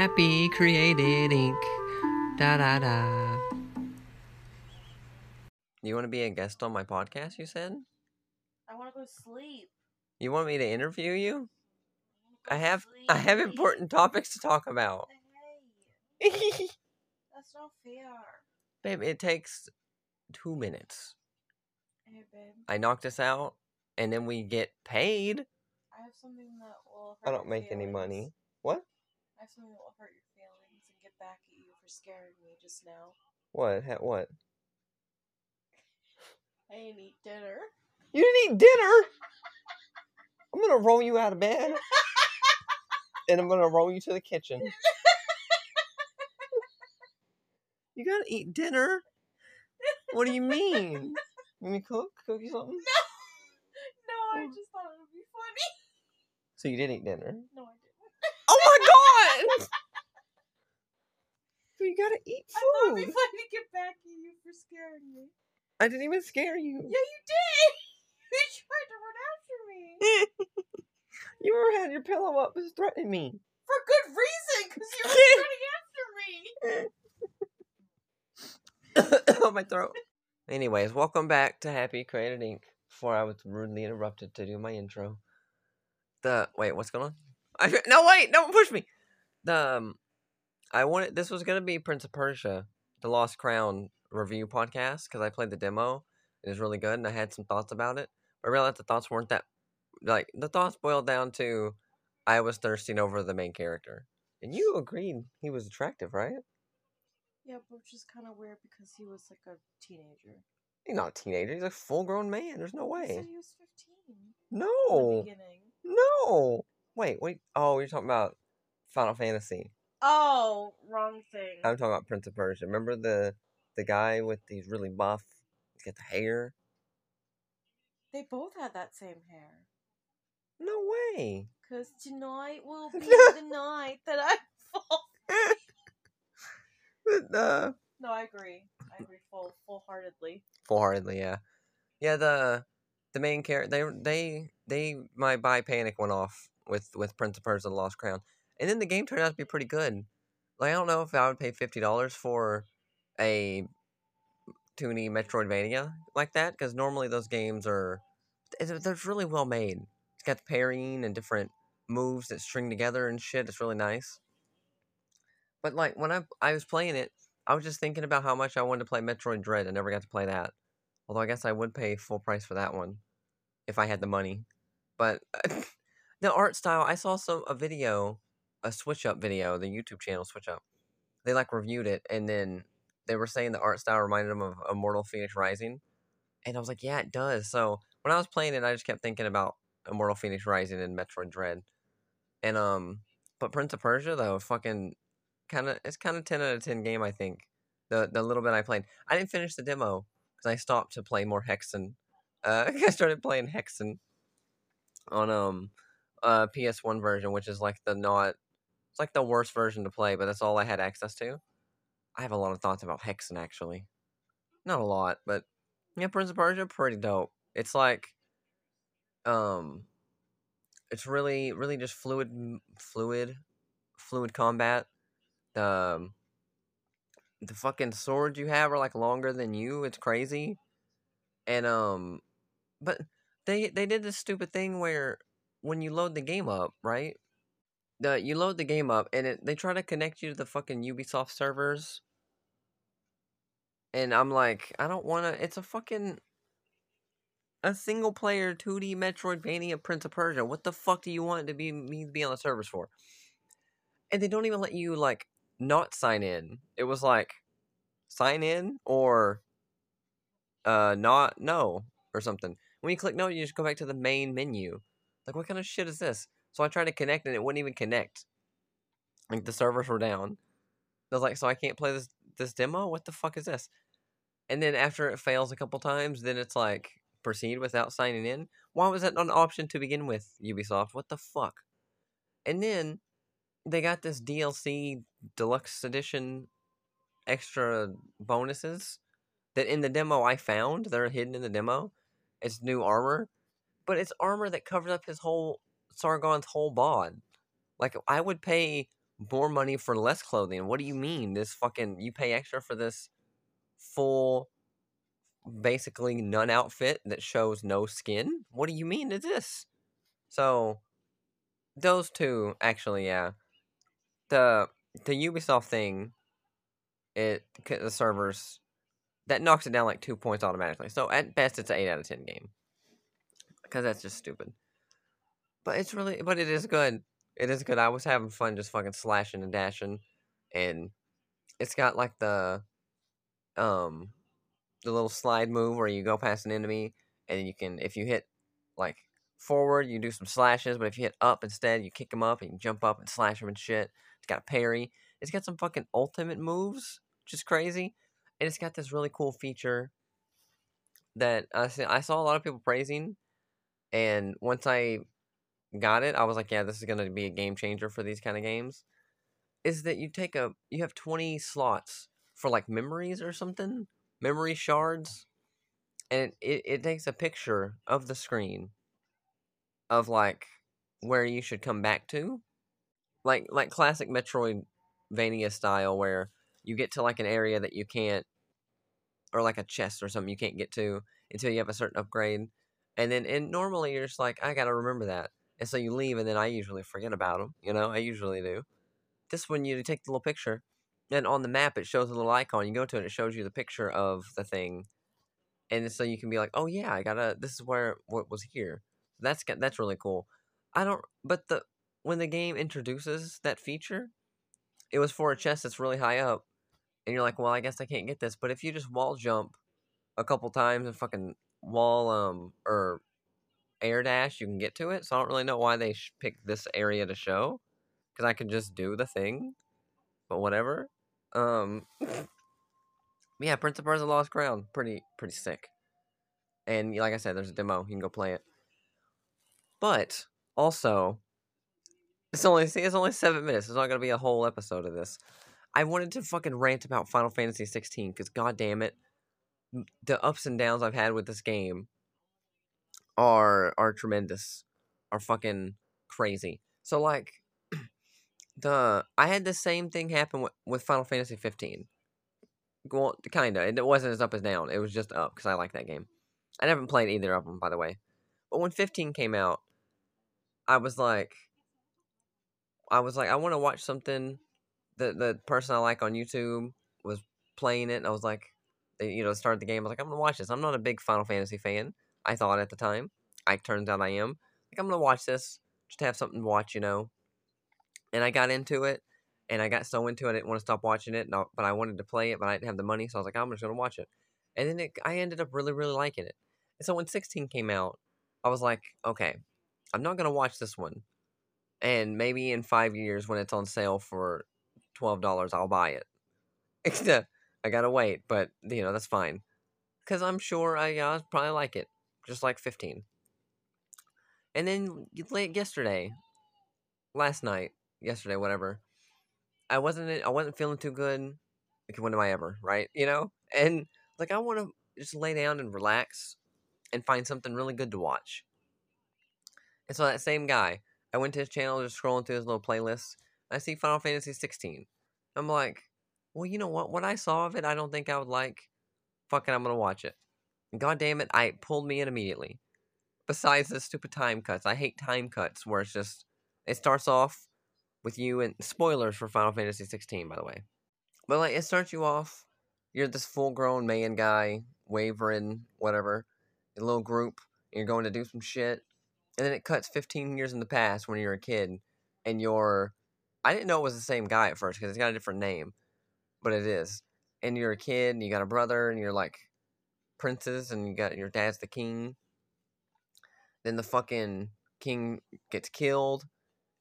Happy Created Inc. Da da da. You want to be a guest on my podcast? You said I want to go sleep. you want me to interview you. I I wanna go have I have important topics to talk about. Hey, that's not fair. Babe, it takes two minutes. Hey, babe. I knock this out, and then we get paid. I have something that will. Hurt I don't your make any money. What? I that will hurt your feelings and get back at you for scaring me just now. What? Ha- what? I didn't eat dinner. You didn't eat dinner. I'm gonna roll you out of bed, and I'm gonna roll you to the kitchen. You gotta eat dinner. What do you mean? You me cook? Cook you something? No. No, I oh. just thought it would be funny. So you didn't eat dinner. No, I didn't. Oh my god! So you gotta eat food. I thought it'd be food. funny to get back at you for scaring me. I didn't even scare you. Yeah, you. did. You tried to run after me You were had your pillow up, was threatening me. for good reason, because you were running after me. oh my throat. Anyways, welcome back to Happy Created Inc. Before I was rudely interrupted to do my intro. The wait, what's going on? I no wait, don't push me. The um, I wanted this was gonna be Prince of Persia, the Lost Crown review podcast because I played the demo. It was really good, and I had some thoughts about it. I realized the thoughts weren't that like the thoughts boiled down to I was thirsting over the main character, and you agreed he was attractive, right? Yeah, which is kind of weird because he was like a teenager. He's not a teenager. He's a full grown man. There's no way. he was 15 in No. the beginning. No. Wait, wait. Oh, you're talking about Final Fantasy. Oh, wrong thing. I'm talking about Prince of Persia. Remember the the guy with these really buff, he's got the hair? They both had that same hair. No way. Because tonight will be the night that I fall. But, uh, No, I agree. I agree full full heartedly. full heartedly, yeah. Yeah, the the main character they they they my bi panic went off with with Prince of Persia: The Lost Crown, and then the game turned out to be pretty good. Like I don't know if I would pay fifty dollars for a 2D Metroidvania like that because normally those games are they're they're really well made. It's got the parrying and different moves that string together and shit. It's really nice. But like when I I was playing it, I was just thinking about how much I wanted to play Metroid Dread. I never got to play that. Although I guess I would pay full price for that one if I had the money. But the art style, I saw some a video, a switch up video, the YouTube channel switch up. They like reviewed it and then they were saying the art style reminded them of Immortal Fenyx Rising. And I was like, yeah, it does. So when I was playing it, I just kept thinking about Immortal Fenyx Rising and Metroid Dread. And um but Prince of Persia though, fucking kind of it's kind of 10 out of 10 game I think. The the little bit I played. I didn't finish the demo cuz I stopped to play more Hexen. Uh I started playing Hexen on um uh PS1 version, which is like the not it's like the worst version to play, but that's all I had access to. I have a lot of thoughts about Hexen actually. Not a lot, but yeah, Prince of Persia pretty dope. It's like um it's really really just fluid fluid fluid combat. The um, the fucking swords you have are like longer than you. It's crazy. And um but they they did this stupid thing where when you load the game up, right? The you load the game up and it they try to connect you to the fucking Ubisoft servers. And I'm like, I don't want to it's a fucking a single player 2D Metroidvania Prince of Persia. What the fuck do you want to be me to be on the servers for? And they don't even let you like not sign in. It was like sign in or uh not no or something. When you click no, you just go back to the main menu. Like what kind of shit is this? So I tried to connect and it wouldn't even connect. Like the servers were down. I was like, so I can't play this this demo? What the fuck is this? And then after it fails a couple times, then it's like proceed without signing in. Why was that not an option to begin with, Ubisoft? What the fuck? And then they got this DLC deluxe edition extra bonuses that in the demo I found They're hidden in the demo. It's new armor, but it's armor that covers up his whole Sargon's whole bod. Like I would pay more money for less clothing. What do you mean? This fucking you pay extra for this full basically none outfit that shows no skin? What do you mean is this? So those two actually, yeah. The the Ubisoft thing, it the servers that knocks it down like two points automatically. So at best, it's an eight out of ten game because that's just stupid. But it's really, but it is good. It is good. I was having fun just fucking slashing and dashing, and it's got like the, um, the little slide move where you go past an enemy, and you can, if you hit like forward, you do some slashes, but if you hit up instead, you kick them up and you jump up and slash them and shit. It's got a parry. It's got some fucking ultimate moves, which is crazy, and it's got this really cool feature that I I saw a lot of people praising, and once I got it, I was like, yeah, this is gonna be a game changer for these kind of games. Is that you take a you have twenty slots for like memories or something, memory shards, and it, it takes a picture of the screen of like where you should come back to. Like like classic Metroidvania style where you get to like an area that you can't or like a chest or something you can't get to until you have a certain upgrade. And then and normally you're just like, I gotta remember that. And so you leave and then I usually forget about them, you know, I usually do. This one you take the little picture and on the map it shows a little icon. You go to it, it shows you the picture of the thing. And so you can be like, oh yeah, I gotta this is where what was here. That's that's really cool. I don't but the when the game introduces that feature, it was for a chest that's really high up. And you're like, well, I guess I can't get this. But if you just wall jump a couple times and fucking wall um or air dash, you can get to it. So I don't really know why they picked this area to show, because I could just do the thing. But whatever. Um, yeah, Prince of Persia: Lost Crown, pretty pretty sick. And like I said, there's a demo. You can go play it. But also, it's only see, it's only seven minutes. It's not gonna be a whole episode of this. I wanted to fucking rant about Final Fantasy 16 because god damn it, the ups and downs I've had with this game are are tremendous, are fucking crazy. So like the I had the same thing happen with, with Final Fantasy 15. Well, kinda. It wasn't as up as down. It was just up because I like that game. I haven't played either of them, by the way. But when 15 came out, I was like, I was like, I want to watch something. The the person I like on YouTube was playing it, and I was like, they, you know, started the game. I was like, I'm gonna watch this. I'm not a big Final Fantasy fan. I thought at the time. I turns out I am. Like I'm gonna watch this, just to have something to watch, you know. And I got into it, and I got so into it, I didn't want to stop watching it. But I wanted to play it, but I didn't have the money, so I was like, I'm just gonna watch it. And then it, I ended up really, really liking it. And so when 16 came out, I was like, okay, I'm not gonna watch this one, and maybe in five years when it's on sale for twelve dollars, I'll buy it. I gotta wait, but you know that's fine, because I'm sure I uh, probably like it just like 15. And then late yesterday, last night, yesterday, whatever, I wasn't I wasn't feeling too good. Like when am I ever, right? You know, and like I want to just lay down and relax and find something really good to watch. And so that same guy, I went to his channel, just scrolling through his little playlist. I see Final Fantasy 16. I'm like, well, you know what? What I saw of it, I don't think I would like. Fucking, I'm gonna watch it. God damn it, I pulled me in immediately. Besides the stupid time cuts, I hate time cuts where it's just it starts off with you and spoilers for Final Fantasy 16, by the way. But like it starts you off, you're this full grown man guy, wavering, whatever, a little group, you're going to do some shit, and then it cuts 15 years in the past when you're a kid, and you're I didn't know it was the same guy at first because it's got a different name, but it is. And you're a kid, and you got a brother, and you're like princes and you got your dad's the king. Then the fucking king gets killed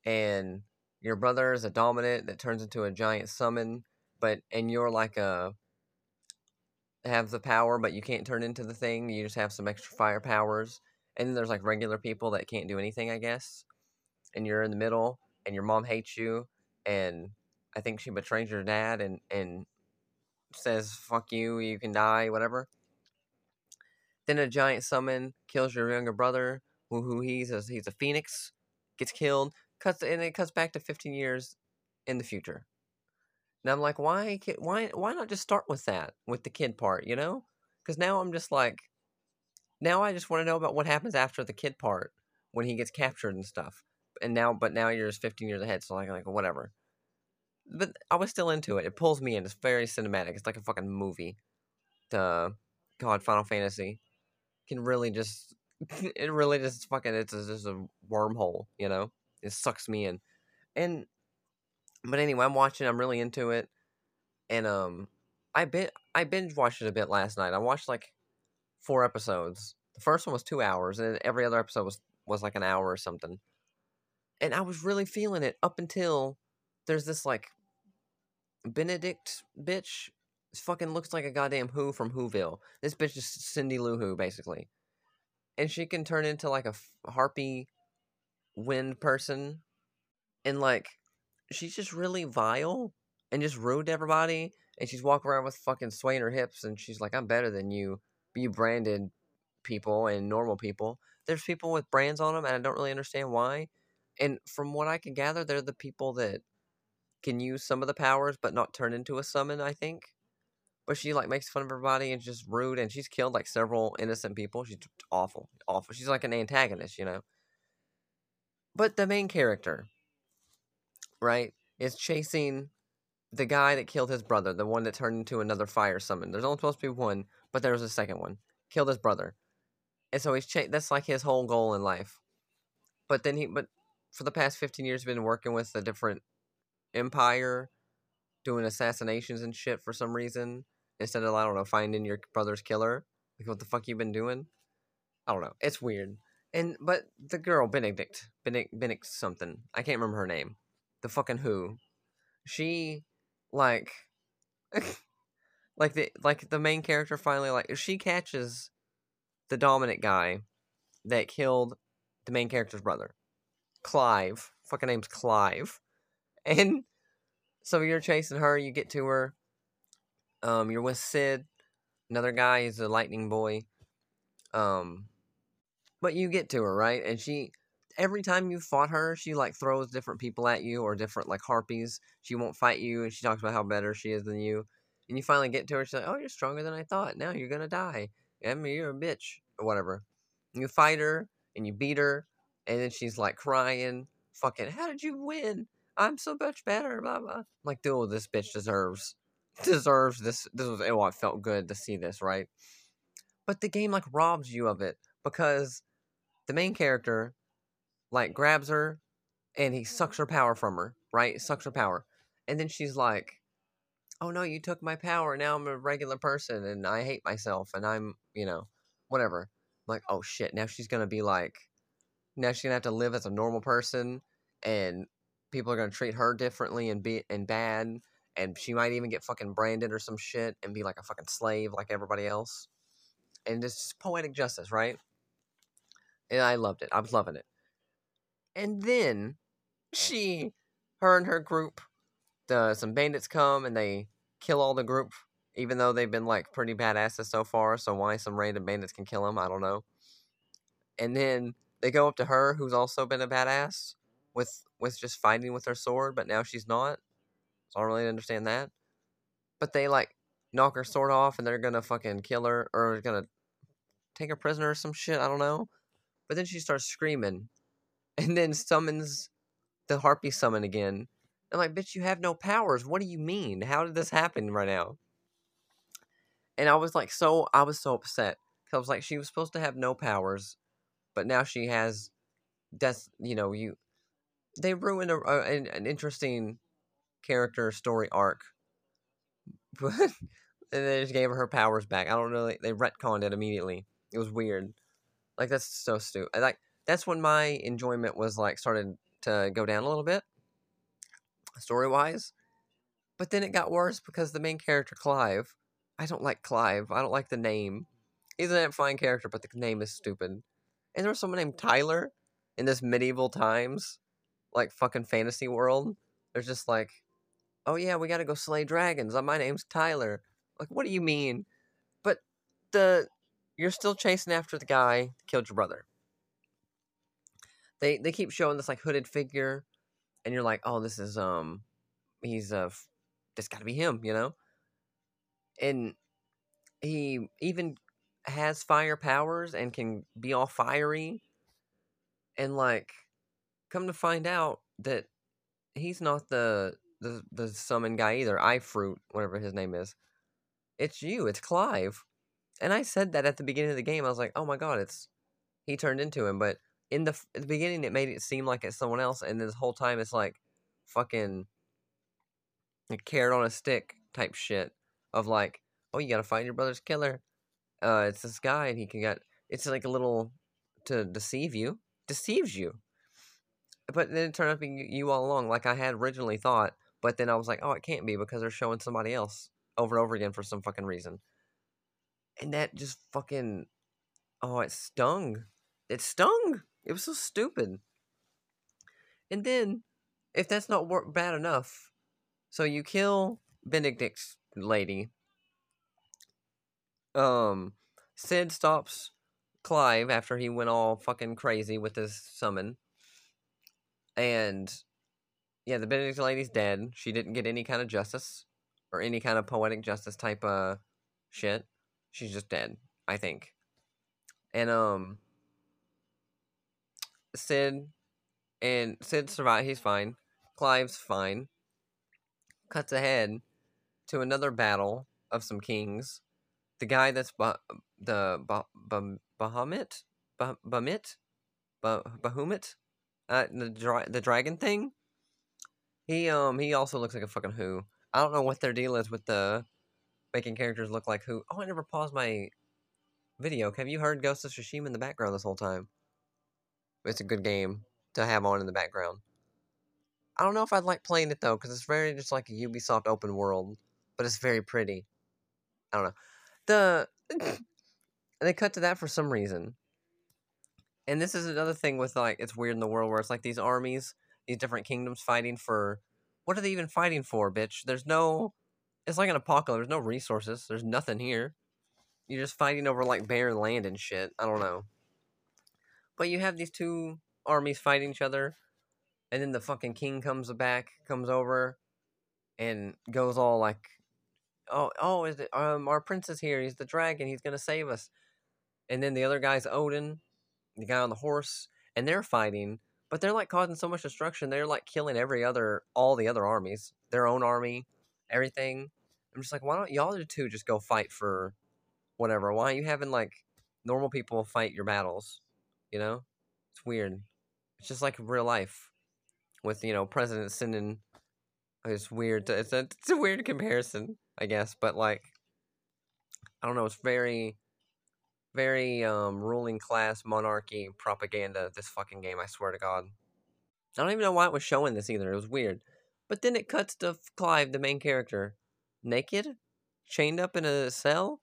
and your brother is a dominant that turns into a giant summon, but and you're like a have the power, but you can't turn into the thing. You just have some extra fire powers. And then there's like regular people that can't do anything, I guess. And you're in the middle, and your mom hates you, and I think she betrays your dad and and says "fuck you," you can die, whatever. Then a giant summon kills your younger brother, who, who he's a, he's a phoenix, gets killed. Cuts and it cuts back to 15 years in the future. And I'm like, why, why, why not just start with that, with the kid part, you know? Because now I'm just like, now I just want to know about what happens after the kid part when he gets captured and stuff. And now, but now you're just 15 years ahead, so like, like whatever. But I was still into it. It pulls me in. It's very cinematic. It's like a fucking movie. The God, Final Fantasy can really just, it really just fucking, it's just a wormhole, you know? It sucks me in. And, but anyway, I'm watching. I'm really into it. And um, I bit I binge watched it a bit last night. I watched like four episodes. The first one was two hours, and every other episode was was like an hour or something. And I was really feeling it up until there's this like Benedict bitch. This fucking looks like a goddamn Who from Whoville. This bitch is Cindy Lou Who basically, and she can turn into like a harpy wind person, and like she's just really vile and just rude to everybody. And she's walking around with fucking swaying her hips, and she's like, "I'm better than you." You branded people and normal people. There's people with brands on them, and I don't really understand why. And from what I can gather, they're the people that can use some of the powers, but not turn into a summon. I think. But she like makes fun of everybody and just rude, and she's killed like several innocent people. She's awful, awful. She's like an antagonist, you know. But the main character, right, is chasing the guy that killed his brother, the one that turned into another fire summon. There's only supposed to be one, but there was a second one. Killed his brother, and so he's cha- that's like his whole goal in life. But then he, but for the past fifteen years, been working with a different empire, doing assassinations and shit for some reason instead of I don't know finding your brother's killer. Like what the fuck you been doing? I don't know. It's weird. And but the girl Benedict, Benedict, Benedict something. I can't remember her name. The fucking who. She like like the like the main character finally like she catches the dominant guy that killed the main character's brother. Clive. Fucking name's Clive. And so you're chasing her, you get to her. Um, you're with Cid, another guy, he's a lightning boy. Um but you get to her, right? And she every time you fought her, she like throws different people at you or different like harpies. She won't fight you and she talks about how better she is than you. And you finally get to her, she's like, Oh, you're stronger than I thought. Now you're gonna die. I mean you're a bitch. Or whatever. You fight her and you beat her, and then she's like crying, fucking, how did you win? I'm so much better, blah blah. I'm like, dude, this bitch deserves deserves this this was oh, it felt good to see this, right? But the game like robs you of it because the main character like grabs her and he sucks her power from her, right? Sucks her power. And then she's like, "Oh no, you took my power. Now I'm a regular person and I hate myself and I'm, you know, whatever." I'm like, "Oh shit, now she's to be like now she's to have to live as a normal person and people are to treat her differently and be and bad and she might even get fucking branded or some shit and be like a fucking slave like everybody else." And it's just poetic justice, right? and I loved it. I was loving it. And then she, her and her group, the some bandits come and they kill all the group, even though they've been like pretty badasses so far. So why some random bandits can kill them, I don't know. And then they go up to her, who's also been a badass with with just fighting with her sword, but now she's not. So I don't really understand that. But they like knock her sword off, and they're gonna fucking kill her or gonna take her prisoner or some shit. I don't know. But then she starts screaming and then summons the harpy summon again. I'm like, bitch, you have no powers. What do you mean? How did this happen right now? And I was like, so, I was so upset. Because I was like, she was supposed to have no powers, but now she has, that's, you know, you, they ruined a, a, an interesting character story arc. But, and they just gave her her powers back. I don't know, they, they retconned it immediately. It was weird. Like that's so stupid. Like that's when my enjoyment was like started to go down a little bit, story wise. But then it got worse because the main character Clive, I don't like Clive. I don't like the name. He's a fine character, but the name is stupid. And there was someone named Tyler in this medieval times, like fucking fantasy world. There's just like, oh yeah, we gotta go slay dragons. Uh, My name's Tyler. Like, what do you mean? But the you're still chasing after the guy that killed your brother. They they keep showing this like hooded figure, and you're like, oh, this is um he's uh that's got to be him, you know. And he even has fire powers and can be all fiery. And like, come to find out that he's not the the the summon guy either. Ifrit, whatever his name is. It's you. It's Clive. And I said that at the beginning of the game. I was like, oh my god, it's he turned into him. But in the, the beginning, it made it seem like it's someone else, and this whole time, it's like fucking a carrot on a stick type shit of like, oh, you gotta find your brother's killer. Uh, it's this guy, and he can get. It's like a little to deceive you, deceives you. But then it turned out to be you all along, like I had originally thought. But then I was like, oh, it can't be because they're showing somebody else over and over again for some fucking reason. And that just fucking, oh, it stung. It stung. It was so stupid. And then, if that's not wor- bad enough, so you kill Benedict's lady. Um, Cid stops Clive after he went all fucking crazy with his summon. And yeah, the Benedict lady's dead. She didn't get any kind of justice or any kind of poetic justice type of shit. She's just dead, I think. And um Cid and Cid survived. He's fine. Clive's fine. Cuts ahead to another battle of some kings. The guy that's bah- the bah- bah- Bahamut, bah- Bamit, bah- Bahumut, uh, the dra- the dragon thing. He um he also looks like a fucking who. I don't know what their deal is with the making characters look like who. Oh, I never paused my video. Have you heard Ghost of Tsushima in the background this whole time? It's a good game to have on in the background. I don't know if I'd like playing it though, because it's very just like a Ubisoft open world, but it's very pretty. I don't know. The they cut to that for some reason. And this is another thing with like it's weird in the world where it's like these armies, these different kingdoms fighting for what are they even fighting for, bitch? There's no it's like an apocalypse, there's no resources, there's nothing here. You're just fighting over like barren land and shit. I don't know. But you have these two armies fighting each other, and then the fucking king comes back, comes over, and goes all like, "Oh, oh, is it um our prince is here? He's the dragon. He's gonna save us." And then the other guy's Odin, the guy on the horse, and they're fighting, but they're like causing so much destruction. They're like killing every other, all the other armies, their own army, everything. I'm just like, why don't y'all two just go fight for whatever? Why are you having like normal people fight your battles? You know, it's weird. It's just like real life with you know presidents sending. It's weird. To, it's a it's a weird comparison, I guess, but like, I don't know. It's very, very um ruling class monarchy propaganda. This fucking game, I swear to God. I don't even know why it was showing this either. It was weird. But then it cuts to Clive, the main character, naked, chained up in a cell.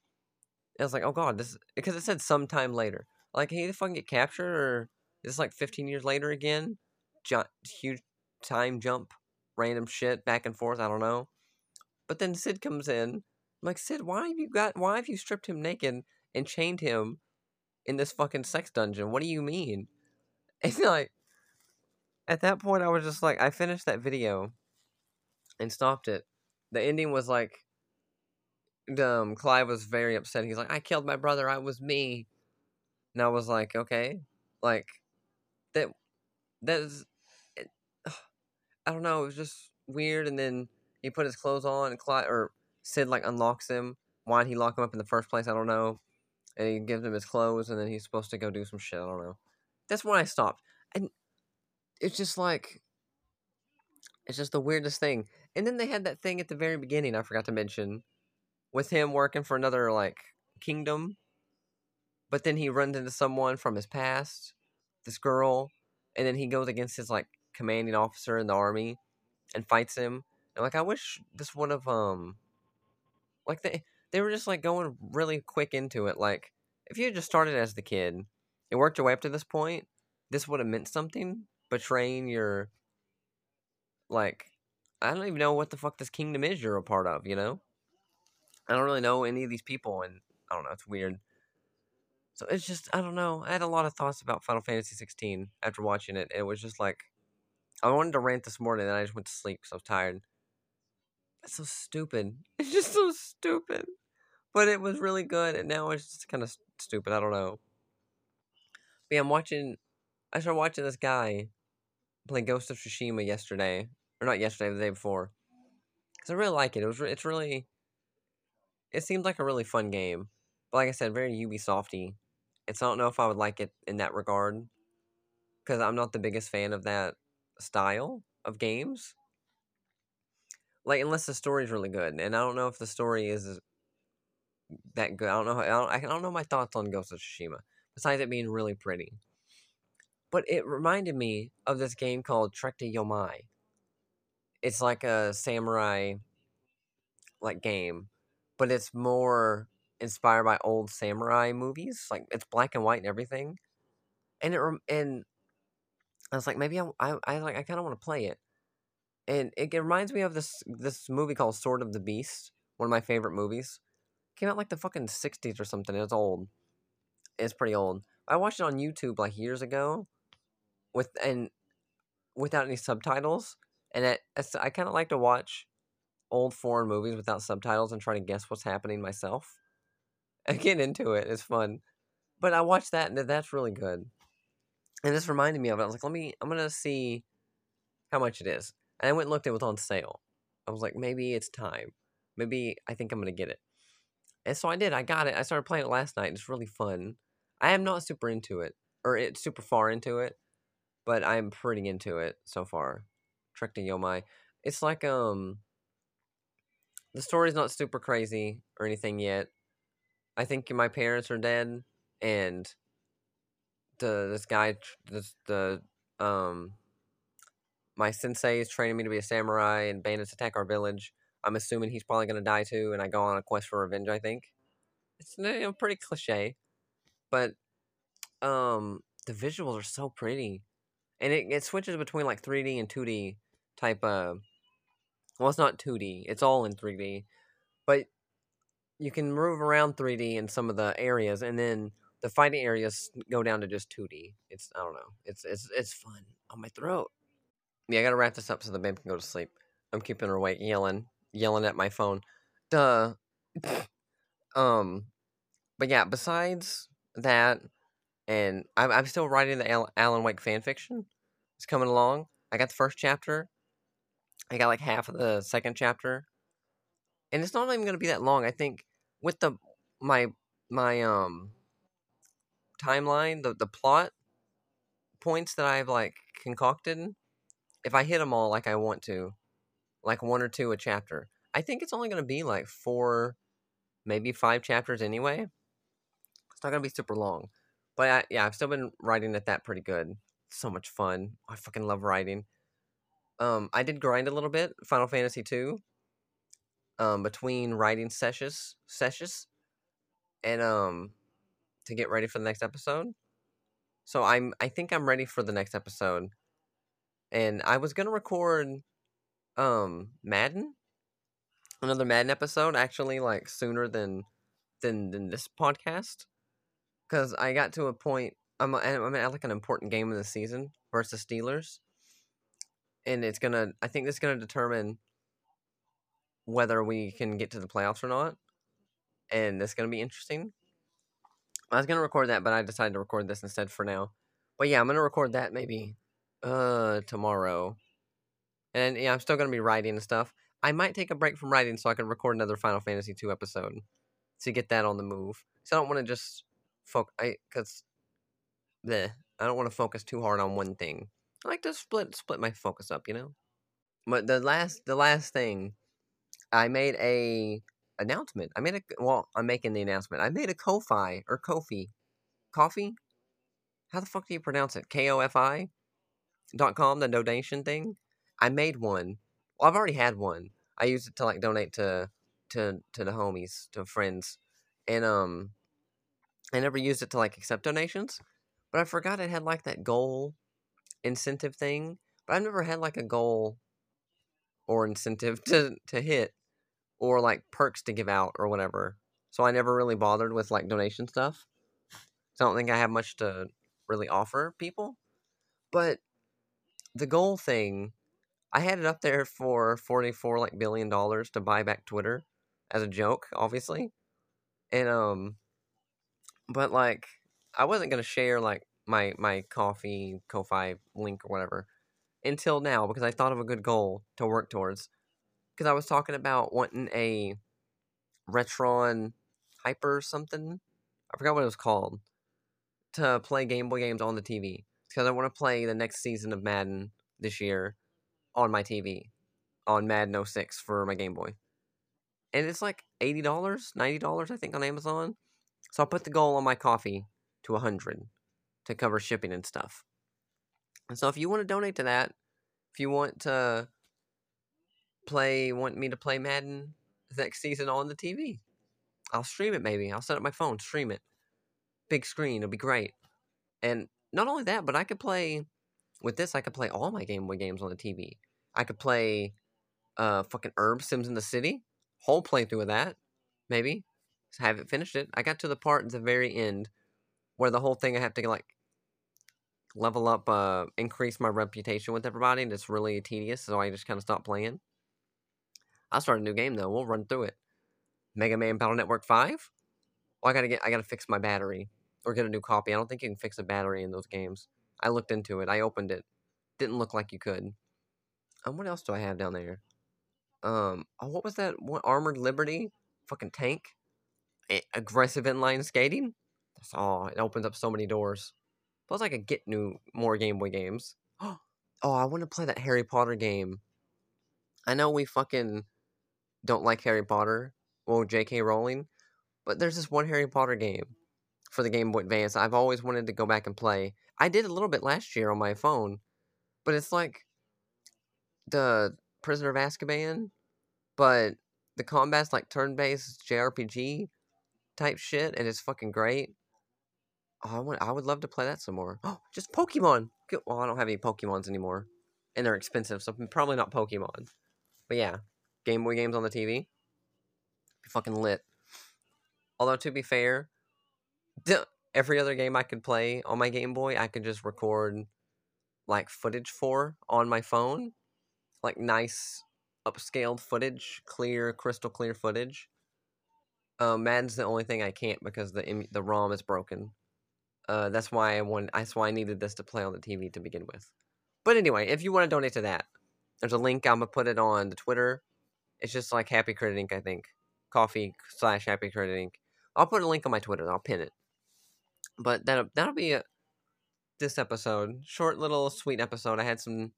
I was like, oh god, this because it said sometime later. Like, he the fucking get captured, or is this like 15 years later again? Gi- huge time jump, random shit back and forth. I don't know. But then Cid comes in. I'm like, Cid, why have you got? Why have you stripped him naked and chained him in this fucking sex dungeon? What do you mean? It's like, at that point, I was just like, I finished that video and stopped it. The ending was like, um, Clive was very upset. He's like, I killed my brother. I was me. And I was like, okay, like that. That is, I don't know. It was just weird. And then he put his clothes on, and Clive or Cid like unlocks him. Why did he lock him up in the first place? I don't know. And he gives him his clothes, and then he's supposed to go do some shit. I don't know. That's when I stopped, and it's just like it's just the weirdest thing. And then they had that thing at the very beginning. I forgot to mention with him working for another like kingdom but then he runs into someone from his past, this girl, and then he goes against his like commanding officer in the army and fights him. And like I wish this would have um like they they were just like going really quick into it. Like if you just started as the kid and worked your way up to this point, this would have meant something. Betraying your like I don't even know what the fuck this kingdom is you're a part of, you know? I don't really know any of these people and I don't know, it's weird. So it's just I don't know. I had a lot of thoughts about Final Fantasy 16 after watching it. It was just like I wanted to rant this morning, and I just went to sleep because I was tired. It's so stupid. It's just so stupid. But it was really good, and now it's just kind of stupid. I don't know. But yeah, I'm watching. I started watching this guy play Ghost of Tsushima yesterday, or not yesterday, the day before, because I really like it. It was. It's really. It seemed like a really fun game, but like I said, very Ubisofty. It's I don't know if I would like it in that regard, because I'm not the biggest fan of that style of games. Like unless the story's really good, and I don't know if the story is that good. I don't know. I don't, I don't know my thoughts on Ghost of Tsushima besides it being really pretty. But it reminded me of this game called Trek to Yomi. It's like a samurai like game, but it's more inspired by old samurai movies. Like it's black and white and everything. And it and I was like, maybe I I, I like I kind of want to play it. And it, it reminds me of this this movie called Sword of the Beast, one of my favorite movies. Came out like the fucking '60s or something. It's old. It's pretty old. I watched it on YouTube like years ago, with and without any subtitles. And it, I kind of like to watch old foreign movies without subtitles and try to guess what's happening myself. I get into it. It's fun. But I watched that and that's really good. And this reminded me of it. I was like, let me, I'm going to see how much it is. And I went and looked, it was on sale. I was like, maybe it's time. Maybe I think I'm going to get it. And so I did. I got it. I started playing it last night. It's really fun. I am not super into it, or it's super far into it, but I'm pretty into it so far. Trek to Yomi. It's like um the story's not super crazy or anything yet. I think my parents are dead and the this guy this the um my sensei is training me to be a samurai and bandits attack our village. I'm assuming he's probably gonna die too, and I go on a quest for revenge. I think it's you know, pretty cliche, but um, the visuals are so pretty, and it, it switches between like 3D and 2D type of. Well, it's not 2D; it's all in 3D, but you can move around 3D in some of the areas, and then the fighting areas go down to just 2D. It's I don't know. It's it's it's fun on my throat. Yeah, I gotta wrap this up so the babe can go to sleep. I'm keeping her awake, yelling, yelling at my phone. Duh. um, but yeah. Besides that, and I'm I'm still writing the Alan Wake fan fiction. It's coming along. I got the first chapter. I got like half of the second chapter, and it's not even going to be that long. I think with the my my um timeline, the the plot points that I've like concocted, if I hit them all like I want to, like one or two a chapter, I think it's only going to be like four, maybe five chapters anyway. It's not going to be super long. But I, yeah, I've still been writing at that pretty good. So much fun. I fucking love writing. Um, I did grind a little bit, Final Fantasy two. Um, between writing sessions, sessions, and um, to get ready for the next episode. So I'm, I think I'm ready for the next episode. And I was gonna record, um, Madden, another Madden episode, actually, like sooner than, than than this podcast because I got to a point. I'm I'm at like an important game of the season versus Steelers, and it's gonna. I think this is gonna determine whether we can get to the playoffs or not, and it's gonna be interesting. I was gonna record that, but I decided to record this instead for now. But yeah, I'm gonna record that maybe uh tomorrow, and yeah, I'm still gonna be writing and stuff. I might take a break from writing so I can record another Final Fantasy two episode to get that on the move. So I don't want to just focus. I because the I don't want to focus too hard on one thing. I like to split split my focus up, you know. But the last the last thing, I made a announcement. I made a well. I'm making the announcement. I made a Ko-fi or Kofi, coffee. How the fuck do you pronounce it? K O F I dot com. The donation thing. I made one. Well, I've already had one. I used it to like donate to to to the homies, to friends, and um, I never used it to like accept donations, but I forgot it had like that goal incentive thing. But I've never had like a goal or incentive to to hit or like perks to give out or whatever. So I never really bothered with like donation stuff. So I don't think I have much to really offer people. But the goal thing, I had it up there for forty four like billion dollars to buy back Twitter as a joke, obviously, and um, but like I wasn't gonna share like my my coffee Ko-fi link or whatever until now because I thought of a good goal to work towards. Because I was talking about wanting a Retron Hyper something. I forgot what it was called to play Game Boy games on the TV because I want to play the next season of Madden this year on my TV on Madden 06 for my Game Boy. And it's like $80, $90 I think on Amazon. So I put the goal on my coffee to 100 to cover shipping and stuff. And so if you want to donate to that, if you want to play want me to play Madden next season on the TV, I'll stream it maybe. I'll set up my phone, stream it. Big screen, it'll be great. And not only that, but I could play with this, I could play all my Game Boy games on the TV. I could play uh fucking Urbz Sims in the City. Whole playthrough of that. Maybe. Just haven't finished it. I got to the part at the very end where the whole thing I have to like level up uh increase my reputation with everybody and it's really tedious, so I just kinda stopped playing. I'll start a new game though, we'll run through it. Mega Man Battle Network 5? Well, I gotta get I gotta fix my battery. Or get a new copy. I don't think you can fix a battery in those games. I looked into it. I opened it. Didn't look like you could. Um, what else do I have down there? Um, oh, what was that? What Armored Liberty? Fucking tank? A- aggressive inline skating? That's all. It opens up so many doors. Plus, I could get new more Game Boy games. oh, I want to play that Harry Potter game. I know we fucking don't like Harry Potter. Well, J.K. Rowling. But there's this one Harry Potter game for the Game Boy Advance I've always wanted to go back and play. I did a little bit last year on my phone, but it's like the Prisoner of Azkaban, but the combat's like turn-based JRPG type shit, and it's fucking great. Oh, I want, I would love to play that some more. Oh, just Pokemon. Well, I don't have any Pokemons anymore, and they're expensive, so probably not Pokemon. But yeah, Game Boy games on the TV, fucking lit. Although to be fair, every other game I could play on my Game Boy, I could just record like footage for on my phone, like nice upscaled footage, clear, crystal clear footage. Um, Madden's the only thing I can't because the the ROM is broken. Uh, that's why I want. That's why I needed this to play on the TV to begin with. But anyway, if you want to donate to that, there's a link. I'm gonna put it on the Twitter. It's just like Happy Credit Inc. I think. Coffee slash Happy Credit Inc. I'll put a link on my Twitter. I'll pin it. But that'll that'll be a, this episode. Short little sweet episode. I had some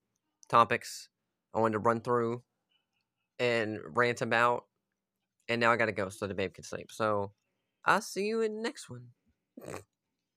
topics I wanted to run through and rant about. And now I gotta go so the babe can sleep. So I'll see you in the next one.